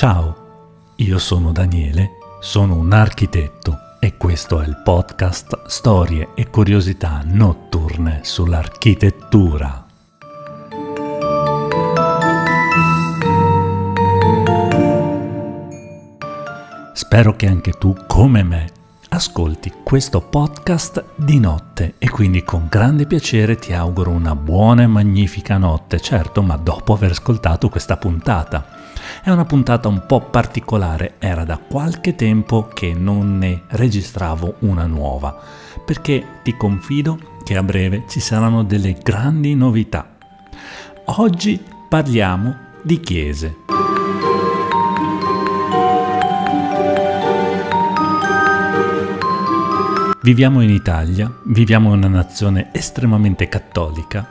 Ciao, io sono Daniele, sono un architetto e questo è il podcast Storie e curiosità notturne sull'architettura. Spero che anche tu, come me, ascolti questo podcast di notte e quindi con grande piacere ti auguro una buona e magnifica notte, certo, ma dopo aver ascoltato questa puntata. È una puntata un po' particolare, era da qualche tempo che non ne registravo una nuova, perché ti confido che a breve ci saranno delle grandi novità. Oggi parliamo di chiese. Viviamo in Italia, viviamo in una nazione estremamente cattolica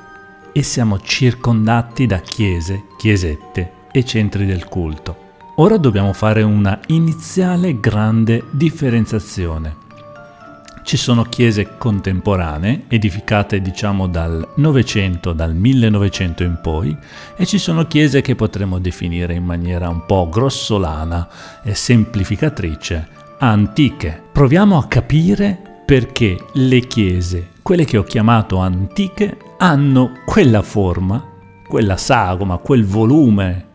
e siamo circondati da chiese, chiesette e centri del culto. Ora dobbiamo fare una iniziale grande differenziazione. Ci sono chiese contemporanee, edificate diciamo dal Novecento, dal 1900 in poi, e ci sono chiese che potremmo definire in maniera un po' grossolana e semplificatrice antiche. Proviamo a capire perché le chiese, quelle che ho chiamato antiche, hanno quella forma, quella sagoma, quel volume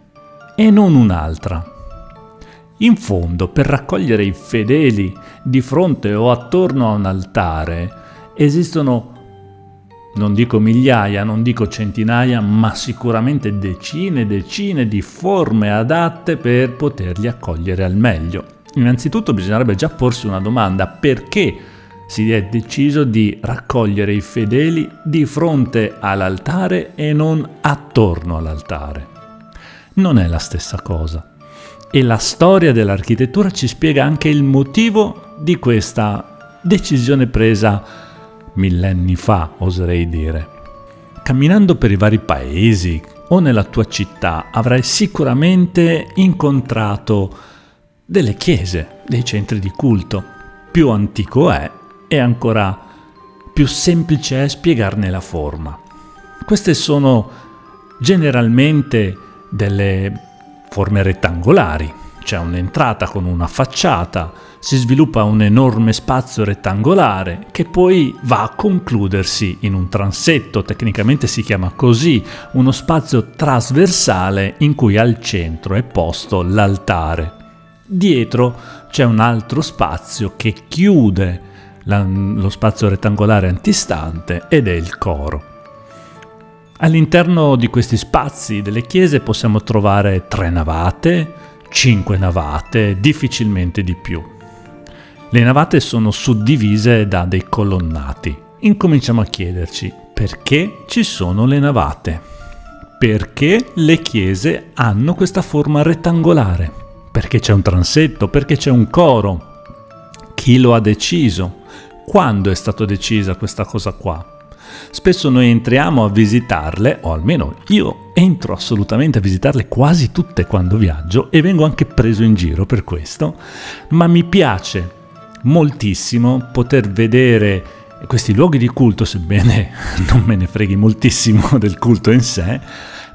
e non un'altra. In fondo, per raccogliere i fedeli di fronte o attorno a un altare, esistono, non dico migliaia, non dico centinaia, ma sicuramente decine e decine di forme adatte per poterli accogliere al meglio. Innanzitutto bisognerebbe già porsi una domanda, perché si è deciso di raccogliere i fedeli di fronte all'altare e non attorno all'altare. Non è la stessa cosa. E la storia dell'architettura ci spiega anche il motivo di questa decisione presa millenni fa, oserei dire. Camminando per i vari paesi o nella tua città avrai sicuramente incontrato delle chiese, dei centri di culto. Più antico è, e ancora più semplice è spiegarne la forma. Queste sono generalmente delle forme rettangolari, c'è un'entrata con una facciata, si sviluppa un enorme spazio rettangolare che poi va a concludersi in un transetto, tecnicamente si chiama così, uno spazio trasversale in cui al centro è posto l'altare. Dietro c'è un altro spazio che chiude la, lo spazio rettangolare antistante ed è il coro. All'interno di questi spazi delle chiese possiamo trovare tre navate, cinque navate, difficilmente di più. Le navate sono suddivise da dei colonnati. Incominciamo a chiederci perché ci sono le navate. Perché le chiese hanno questa forma rettangolare? Perché c'è un transetto? Perché c'è un coro? Chi lo ha deciso? Quando è stata decisa questa cosa qua? Spesso noi entriamo a visitarle, o almeno io entro assolutamente a visitarle quasi tutte quando viaggio e vengo anche preso in giro per questo, ma mi piace moltissimo poter vedere questi luoghi di culto, sebbene non me ne freghi moltissimo del culto in sé,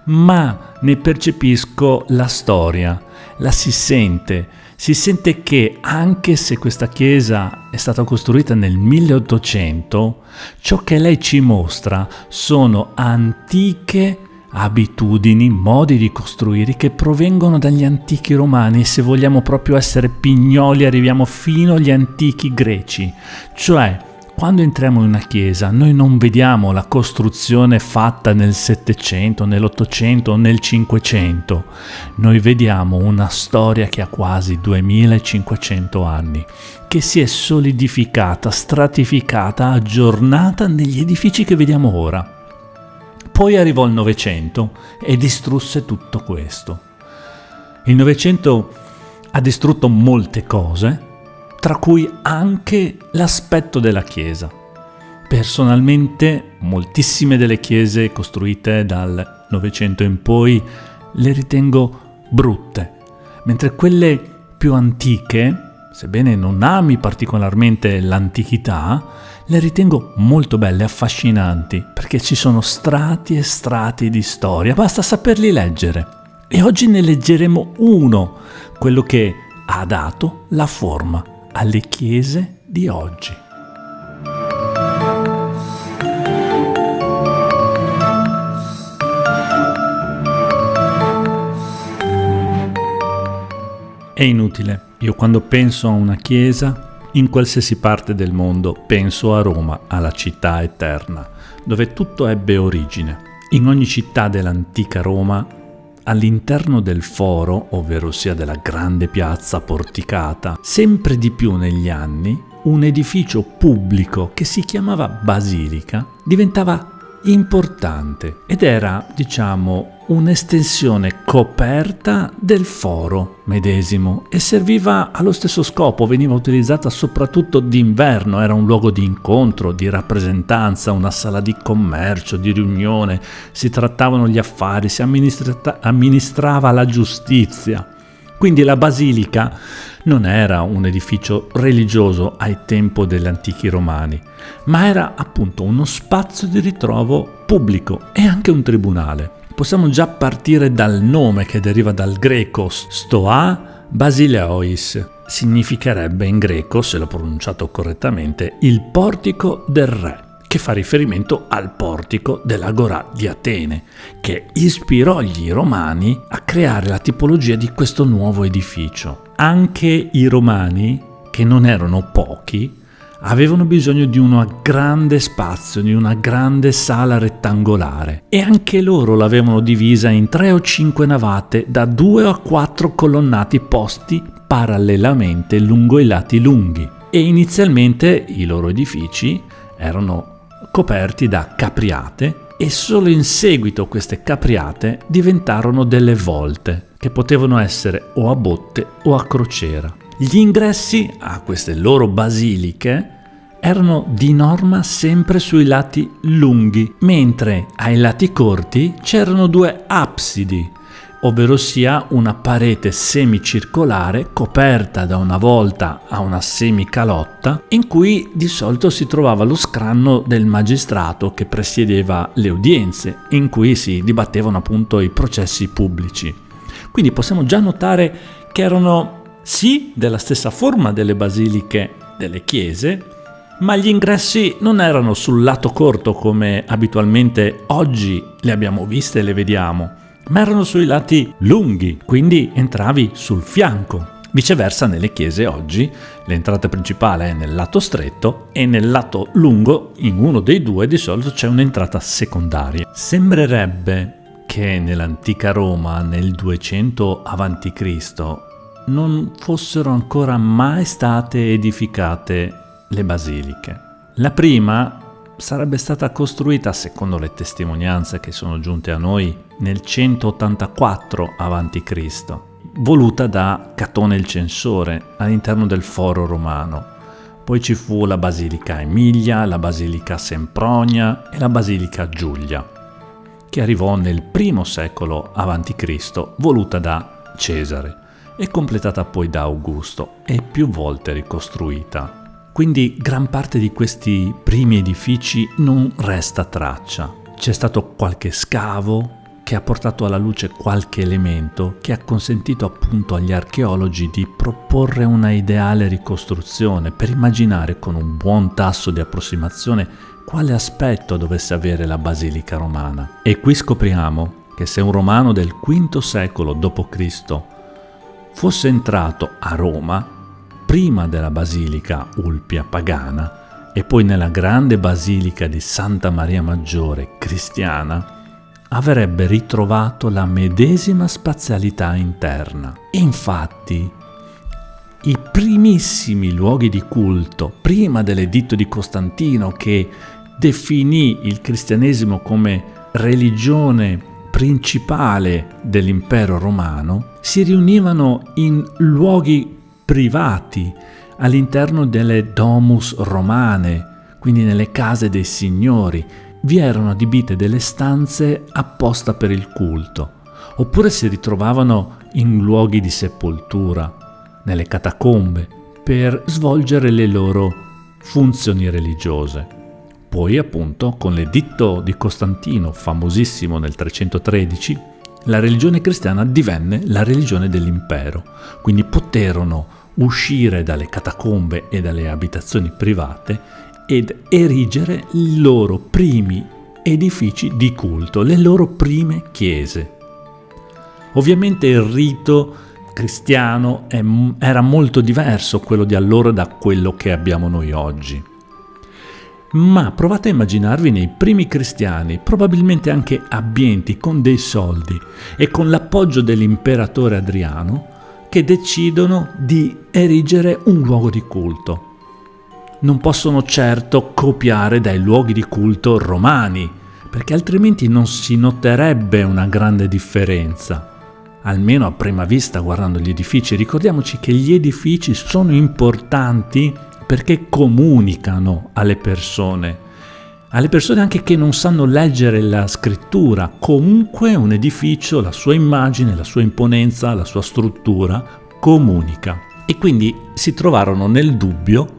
ma ne percepisco la storia, la si sente, si sente che anche se questa chiesa è stata costruita nel 1800, ciò che lei ci mostra sono antiche abitudini, modi di costruire che provengono dagli antichi romani. E se vogliamo proprio essere pignoli arriviamo fino agli antichi greci, cioè quando entriamo in una chiesa noi non vediamo la costruzione fatta nel Settecento, nell'Ottocento o nel Cinquecento, noi vediamo una storia che ha quasi 2500 anni, che si è solidificata, stratificata, aggiornata negli edifici che vediamo ora. Poi arrivò il Novecento e distrusse tutto questo. Il Novecento ha distrutto molte cose, tra cui anche l'aspetto della chiesa. Personalmente moltissime delle chiese costruite dal Novecento in poi le ritengo brutte, mentre quelle più antiche, sebbene non ami particolarmente l'antichità, le ritengo molto belle, affascinanti, perché ci sono strati e strati di storia, basta saperli leggere. E oggi ne leggeremo uno quello che ha dato la forma alle chiese di oggi. È inutile, io quando penso a una chiesa, in qualsiasi parte del mondo, penso a Roma, alla città eterna, dove tutto ebbe origine. In ogni città dell'antica Roma, all'interno del foro, ovvero sia della grande piazza porticata, sempre di più negli anni, un edificio pubblico che si chiamava basilica diventava importante ed era, diciamo, un'estensione coperta del foro medesimo e serviva allo stesso scopo, veniva utilizzata soprattutto d'inverno, era un luogo di incontro, di rappresentanza, una sala di commercio, di riunione, si trattavano gli affari, si amministrava la giustizia. Quindi la basilica non era un edificio religioso ai tempi degli antichi romani, ma era appunto uno spazio di ritrovo pubblico e anche un tribunale. Possiamo già partire dal nome che deriva dal greco stoa basileois. Significherebbe in greco, se l'ho pronunciato correttamente, il portico del re che fa riferimento al portico dell'Agora di Atene, che ispirò gli romani a creare la tipologia di questo nuovo edificio. Anche i romani, che non erano pochi, avevano bisogno di un grande spazio, di una grande sala rettangolare e anche loro l'avevano divisa in tre o cinque navate da due o quattro colonnati posti parallelamente lungo i lati lunghi e inizialmente i loro edifici erano coperti da capriate e solo in seguito queste capriate diventarono delle volte che potevano essere o a botte o a crociera. Gli ingressi a queste loro basiliche erano di norma sempre sui lati lunghi, mentre ai lati corti c'erano due absidi ovvero sia una parete semicircolare coperta da una volta a una semicalotta in cui di solito si trovava lo scranno del magistrato che presiedeva le udienze in cui si dibattevano appunto i processi pubblici. Quindi possiamo già notare che erano sì della stessa forma delle basiliche delle chiese, ma gli ingressi non erano sul lato corto come abitualmente oggi le abbiamo viste e le vediamo, ma erano sui lati lunghi, quindi entravi sul fianco. Viceversa nelle chiese oggi l'entrata principale è nel lato stretto e nel lato lungo, in uno dei due di solito c'è un'entrata secondaria. Sembrerebbe che nell'antica Roma nel 200 a.C. non fossero ancora mai state edificate le basiliche. La prima sarebbe stata costruita, secondo le testimonianze che sono giunte a noi, nel 184 a.C., voluta da Catone il censore all'interno del foro romano. Poi ci fu la Basilica Emilia, la Basilica Sempronia e la Basilica Giulia, che arrivò nel I secolo a.C., voluta da Cesare e completata poi da Augusto e più volte ricostruita. Quindi gran parte di questi primi edifici non resta traccia. C'è stato qualche scavo che ha portato alla luce qualche elemento che ha consentito appunto agli archeologi di proporre una ideale ricostruzione per immaginare con un buon tasso di approssimazione quale aspetto dovesse avere la basilica romana. E qui scopriamo che se un romano del V secolo d.C. fosse entrato a Roma, prima della basilica Ulpia pagana e poi nella grande basilica di Santa Maria Maggiore cristiana, avrebbe ritrovato la medesima spazialità interna. infatti, i primissimi luoghi di culto, prima dell'editto di Costantino che definì il cristianesimo come religione principale dell'impero romano, si riunivano in luoghi privati all'interno delle domus romane, quindi nelle case dei signori, vi erano adibite delle stanze apposta per il culto, oppure si ritrovavano in luoghi di sepoltura, nelle catacombe, per svolgere le loro funzioni religiose. Poi, appunto, con l'editto di Costantino, famosissimo nel 313, la religione cristiana divenne la religione dell'impero, quindi poterono uscire dalle catacombe e dalle abitazioni private ed erigere i loro primi edifici di culto, le loro prime chiese. Ovviamente il rito cristiano era molto diverso quello di allora da quello che abbiamo noi oggi. Ma provate a immaginarvi nei primi cristiani, probabilmente anche abbienti con dei soldi e con l'appoggio dell'imperatore Adriano, che decidono di erigere un luogo di culto. Non possono certo copiare dai luoghi di culto romani, perché altrimenti non si noterebbe una grande differenza. Almeno a prima vista guardando gli edifici, ricordiamoci che gli edifici sono importanti perché comunicano alle persone, alle persone anche che non sanno leggere la scrittura. Comunque un edificio, la sua immagine, la sua imponenza, la sua struttura comunica. E quindi si trovarono nel dubbio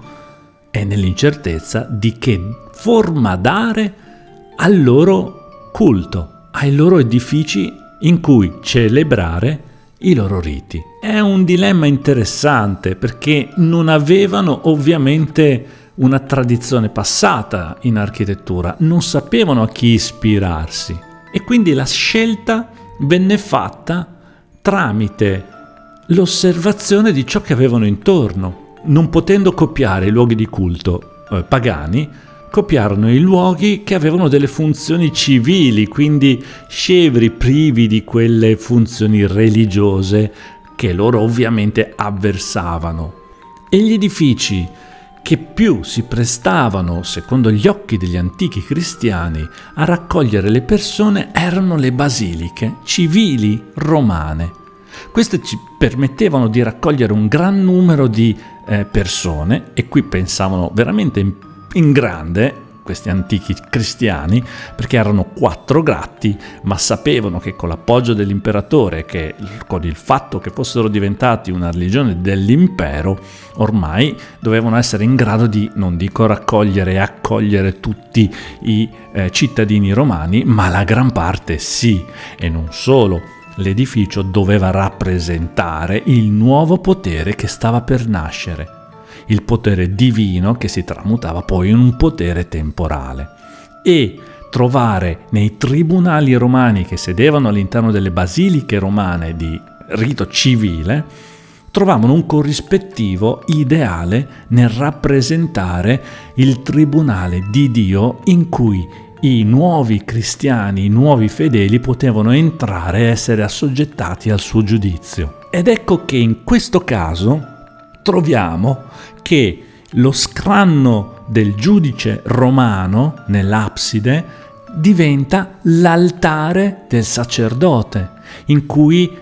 e nell'incertezza di che forma dare al loro culto, ai loro edifici in cui celebrare i loro riti. È un dilemma interessante perché non avevano ovviamente una tradizione passata in architettura, non sapevano a chi ispirarsi e quindi la scelta venne fatta tramite l'osservazione di ciò che avevano intorno, non potendo copiare i luoghi di culto eh, pagani, copiarono i luoghi che avevano delle funzioni civili, quindi scevri, privi di quelle funzioni religiose che loro ovviamente avversavano. E gli edifici che più si prestavano, secondo gli occhi degli antichi cristiani, a raccogliere le persone erano le basiliche civili romane. Queste ci permettevano di raccogliere un gran numero di eh, persone e qui pensavano veramente in in grande questi antichi cristiani perché erano quattro gratti ma sapevano che con l'appoggio dell'imperatore che con il fatto che fossero diventati una religione dell'impero ormai dovevano essere in grado di non dico raccogliere e accogliere tutti i eh, cittadini romani ma la gran parte sì. E non solo. L'edificio doveva rappresentare il nuovo potere che stava per nascere il potere divino che si tramutava poi in un potere temporale. E trovare nei tribunali romani che sedevano all'interno delle basiliche romane di rito civile, trovavano un corrispettivo ideale nel rappresentare il tribunale di Dio in cui i nuovi cristiani, i nuovi fedeli potevano entrare e essere assoggettati al suo giudizio. Ed ecco che in questo caso troviamo che lo scranno del giudice romano nell'abside diventa l'altare del sacerdote, in cui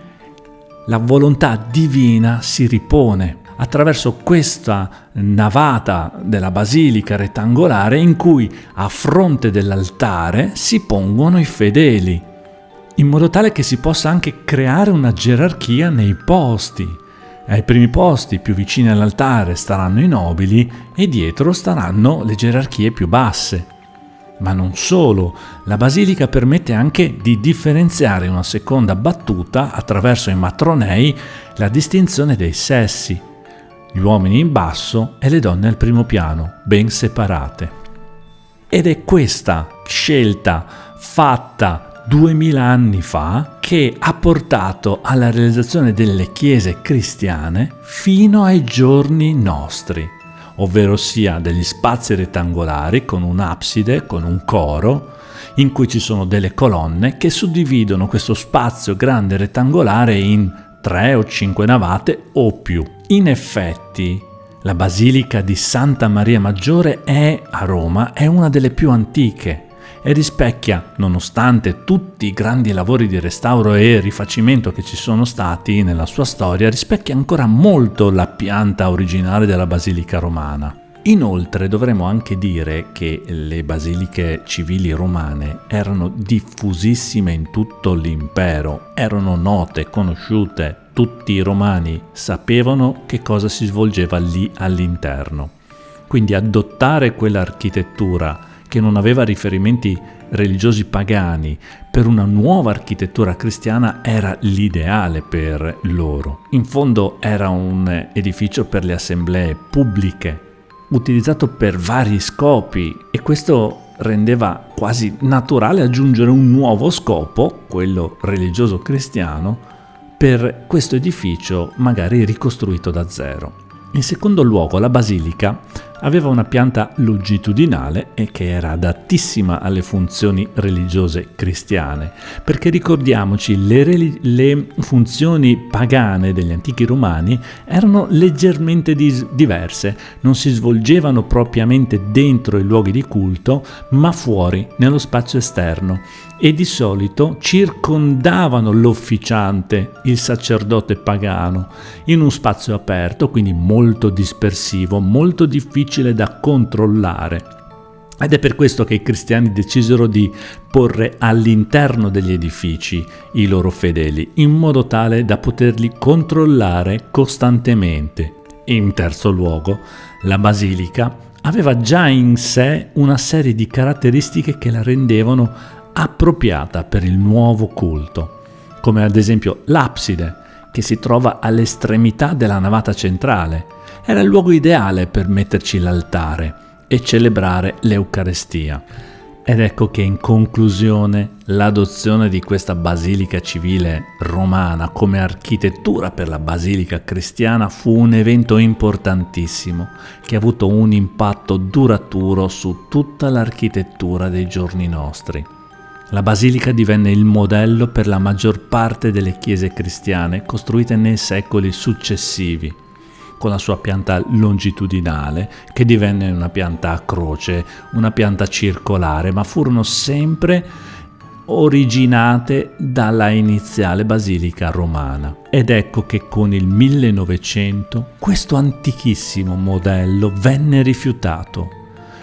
la volontà divina si ripone. Attraverso questa navata della basilica rettangolare in cui a fronte dell'altare si pongono i fedeli, in modo tale che si possa anche creare una gerarchia nei posti ai primi posti, più vicini all'altare, staranno i nobili e dietro staranno le gerarchie più basse. Ma non solo, la basilica permette anche di differenziare una seconda battuta, attraverso i matronei, la distinzione dei sessi, gli uomini in basso e le donne al primo piano, ben separate. Ed è questa scelta fatta duemila anni fa che ha portato alla realizzazione delle chiese cristiane fino ai giorni nostri, ovvero sia degli spazi rettangolari con un'abside, con un coro, in cui ci sono delle colonne che suddividono questo spazio grande rettangolare in tre o cinque navate o più. In effetti, la Basilica di Santa Maria Maggiore è a Roma, è una delle più antiche e rispecchia, nonostante tutti i grandi lavori di restauro e rifacimento che ci sono stati nella sua storia, rispecchia ancora molto la pianta originale della basilica romana. Inoltre dovremmo anche dire che le basiliche civili romane erano diffusissime in tutto l'impero, erano note, conosciute, tutti i romani sapevano che cosa si svolgeva lì all'interno. Quindi adottare quell'architettura che non aveva riferimenti religiosi pagani per una nuova architettura cristiana era l'ideale per loro. In fondo era un edificio per le assemblee pubbliche, utilizzato per vari scopi e questo rendeva quasi naturale aggiungere un nuovo scopo, quello religioso cristiano, per questo edificio magari ricostruito da zero. In secondo luogo, la basilica aveva una pianta longitudinale e che era adattissima alle funzioni religiose cristiane, perché ricordiamoci, le, relig- le funzioni pagane degli antichi romani erano leggermente dis- diverse, non si svolgevano propriamente dentro i luoghi di culto, ma fuori, nello spazio esterno, e di solito circondavano l'officiante, il sacerdote pagano, in un spazio aperto, quindi molto dispersivo, molto difficile da controllare. Ed è per questo che i cristiani decisero di porre all'interno degli edifici i loro fedeli, in modo tale da poterli controllare costantemente. In terzo luogo, la basilica aveva già in sé una serie di caratteristiche che la rendevano appropriata per il nuovo culto, come ad esempio l'abside, che si trova all'estremità della navata centrale. Era il luogo ideale per metterci l'altare e celebrare l'Eucarestia. Ed ecco che in conclusione l'adozione di questa basilica civile romana come architettura per la basilica cristiana fu un evento importantissimo che ha avuto un impatto duraturo su tutta l'architettura dei giorni nostri. La basilica divenne il modello per la maggior parte delle chiese cristiane costruite nei secoli successivi, con la sua pianta longitudinale, che divenne una pianta a croce, una pianta circolare, ma furono sempre originate dalla iniziale basilica romana. Ed ecco che con il 1900 questo antichissimo modello venne rifiutato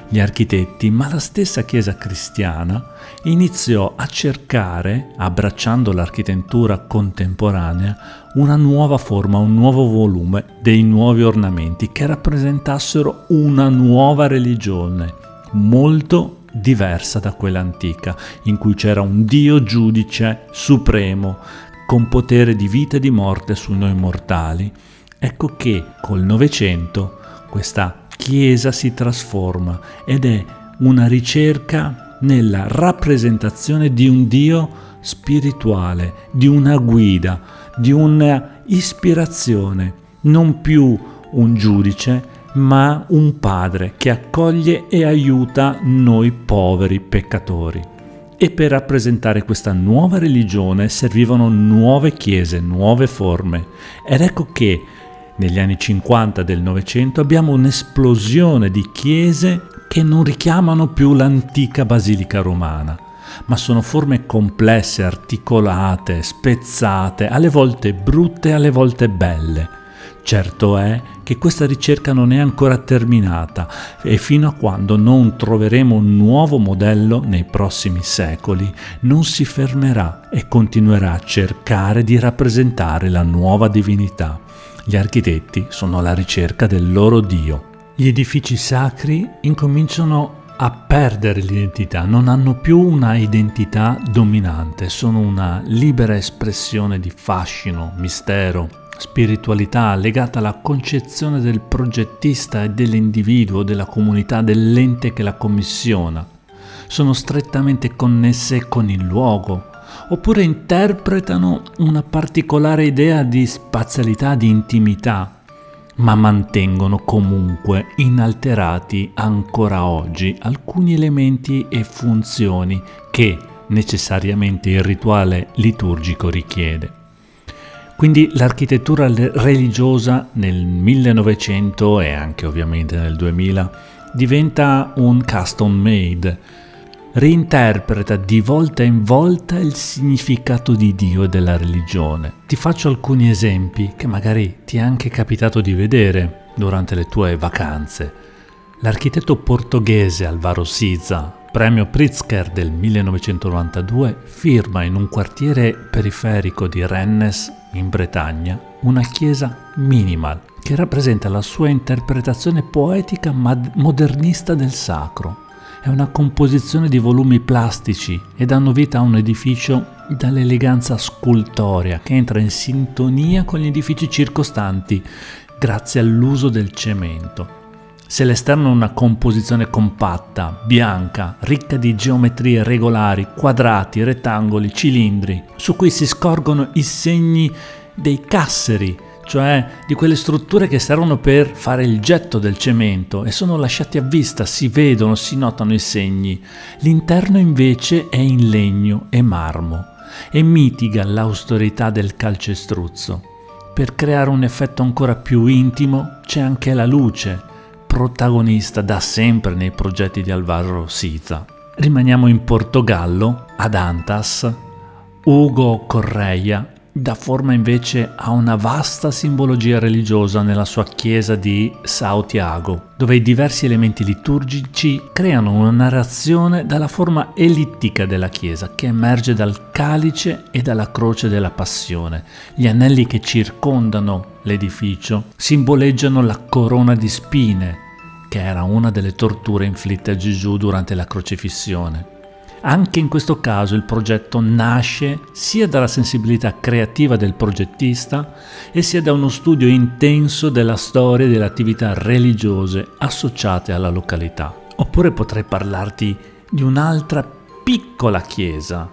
gli architetti, ma la stessa Chiesa cristiana iniziò a cercare, abbracciando l'architettura contemporanea, una nuova forma, un nuovo volume dei nuovi ornamenti che rappresentassero una nuova religione, molto diversa da quella antica, in cui c'era un Dio giudice supremo, con potere di vita e di morte su noi mortali. Ecco che col Novecento questa Chiesa si trasforma ed è una ricerca nella rappresentazione di un Dio spirituale, di una guida, di un'ispirazione, non più un giudice, ma un padre che accoglie e aiuta noi poveri peccatori. E per rappresentare questa nuova religione servivano nuove chiese, nuove forme. Ed ecco che negli anni 50 del Novecento abbiamo un'esplosione di chiese che non richiamano più l'antica basilica romana, ma sono forme complesse, articolate, spezzate, alle volte brutte, alle volte belle. Certo è che questa ricerca non è ancora terminata e fino a quando non troveremo un nuovo modello nei prossimi secoli non si fermerà e continuerà a cercare di rappresentare la nuova divinità. Gli architetti sono alla ricerca del loro Dio. Gli edifici sacri incominciano a perdere l'identità, non hanno più una identità dominante, sono una libera espressione di fascino, mistero, spiritualità legata alla concezione del progettista e dell'individuo, della comunità, dell'ente che la commissiona. Sono strettamente connesse con il luogo, oppure interpretano una particolare idea di spazialità, di intimità, ma mantengono comunque inalterati ancora oggi alcuni elementi e funzioni che necessariamente il rituale liturgico richiede. Quindi l'architettura religiosa nel 1900 e anche ovviamente nel 2000 diventa un custom made, reinterpreta di volta in volta il significato di Dio e della religione. Ti faccio alcuni esempi che magari ti è anche capitato di vedere durante le tue vacanze. L'architetto portoghese Alvaro Siza, premio Pritzker del 1992, firma in un quartiere periferico di Rennes, in Bretagna, una chiesa minimal che rappresenta la sua interpretazione poetica modernista del sacro è una composizione di volumi plastici e danno vita a un edificio dall'eleganza scultorea che entra in sintonia con gli edifici circostanti grazie all'uso del cemento. Se l'esterno è una composizione compatta, bianca, ricca di geometrie regolari, quadrati, rettangoli, cilindri, su cui si scorgono i segni dei casseri, cioè di quelle strutture che servono per fare il getto del cemento e sono lasciati a vista, si vedono, si notano i segni. L'interno invece è in legno e marmo e mitiga l'austerità del calcestruzzo. Per creare un effetto ancora più intimo c'è anche la luce, protagonista da sempre nei progetti di Alvaro Siza. Rimaniamo in Portogallo, ad Antas. Ugo Correia dà forma invece a una vasta simbologia religiosa nella sua chiesa di Sao Tiago, dove i diversi elementi liturgici creano una narrazione dalla forma ellittica della chiesa che emerge dal calice e dalla croce della passione. Gli anelli che circondano l'edificio simboleggiano la corona di spine che era una delle torture inflitte a Gesù durante la crocifissione. Anche in questo caso il progetto nasce sia dalla sensibilità creativa del progettista e sia da uno studio intenso della storia e delle attività religiose associate alla località. Oppure potrei parlarti di un'altra piccola chiesa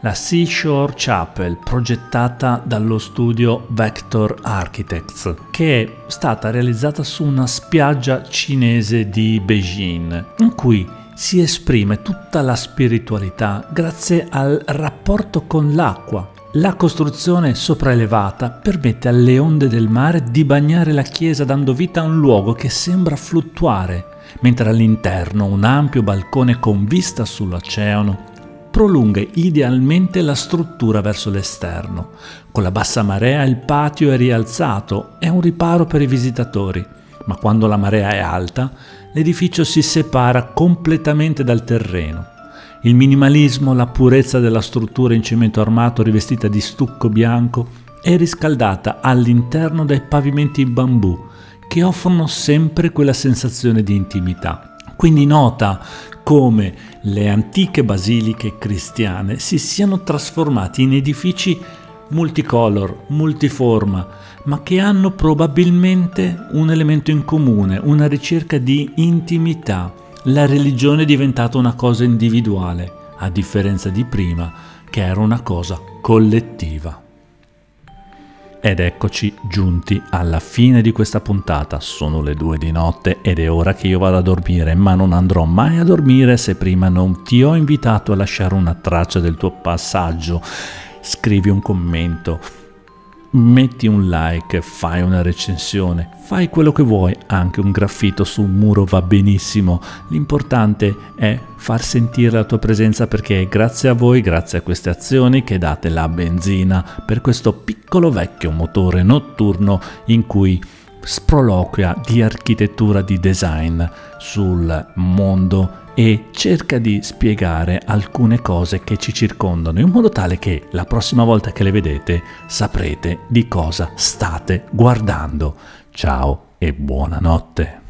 la Seashore Chapel progettata dallo studio Vector Architects, che è stata realizzata su una spiaggia cinese di Beijing, in cui si esprime tutta la spiritualità grazie al rapporto con l'acqua. La costruzione sopraelevata permette alle onde del mare di bagnare la chiesa dando vita a un luogo che sembra fluttuare, mentre all'interno un ampio balcone con vista sull'oceano prolunga idealmente la struttura verso l'esterno. Con la bassa marea il patio è rialzato, è un riparo per i visitatori, ma quando la marea è alta l'edificio si separa completamente dal terreno. Il minimalismo, la purezza della struttura in cemento armato rivestita di stucco bianco è riscaldata all'interno dai pavimenti in bambù che offrono sempre quella sensazione di intimità. Quindi nota come le antiche basiliche cristiane si siano trasformate in edifici multicolor, multiforma, ma che hanno probabilmente un elemento in comune, una ricerca di intimità. La religione è diventata una cosa individuale, a differenza di prima, che era una cosa collettiva. Ed eccoci giunti alla fine di questa puntata. Sono le due di notte ed è ora che io vado a dormire, ma non andrò mai a dormire se prima non ti ho invitato a lasciare una traccia del tuo passaggio. Scrivi un commento, metti un like, fai una recensione, fai quello che vuoi, anche un graffito su un muro va benissimo. L'importante è far sentire la tua presenza perché è grazie a voi, grazie a queste azioni che date la benzina per questo piccolo vecchio motore notturno in cui sproloquia di architettura, di design sul mondo e cerca di spiegare alcune cose che ci circondano in modo tale che la prossima volta che le vedete saprete di cosa state guardando. Ciao e buonanotte.